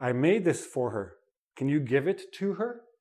I made this for her. Can you give it to her?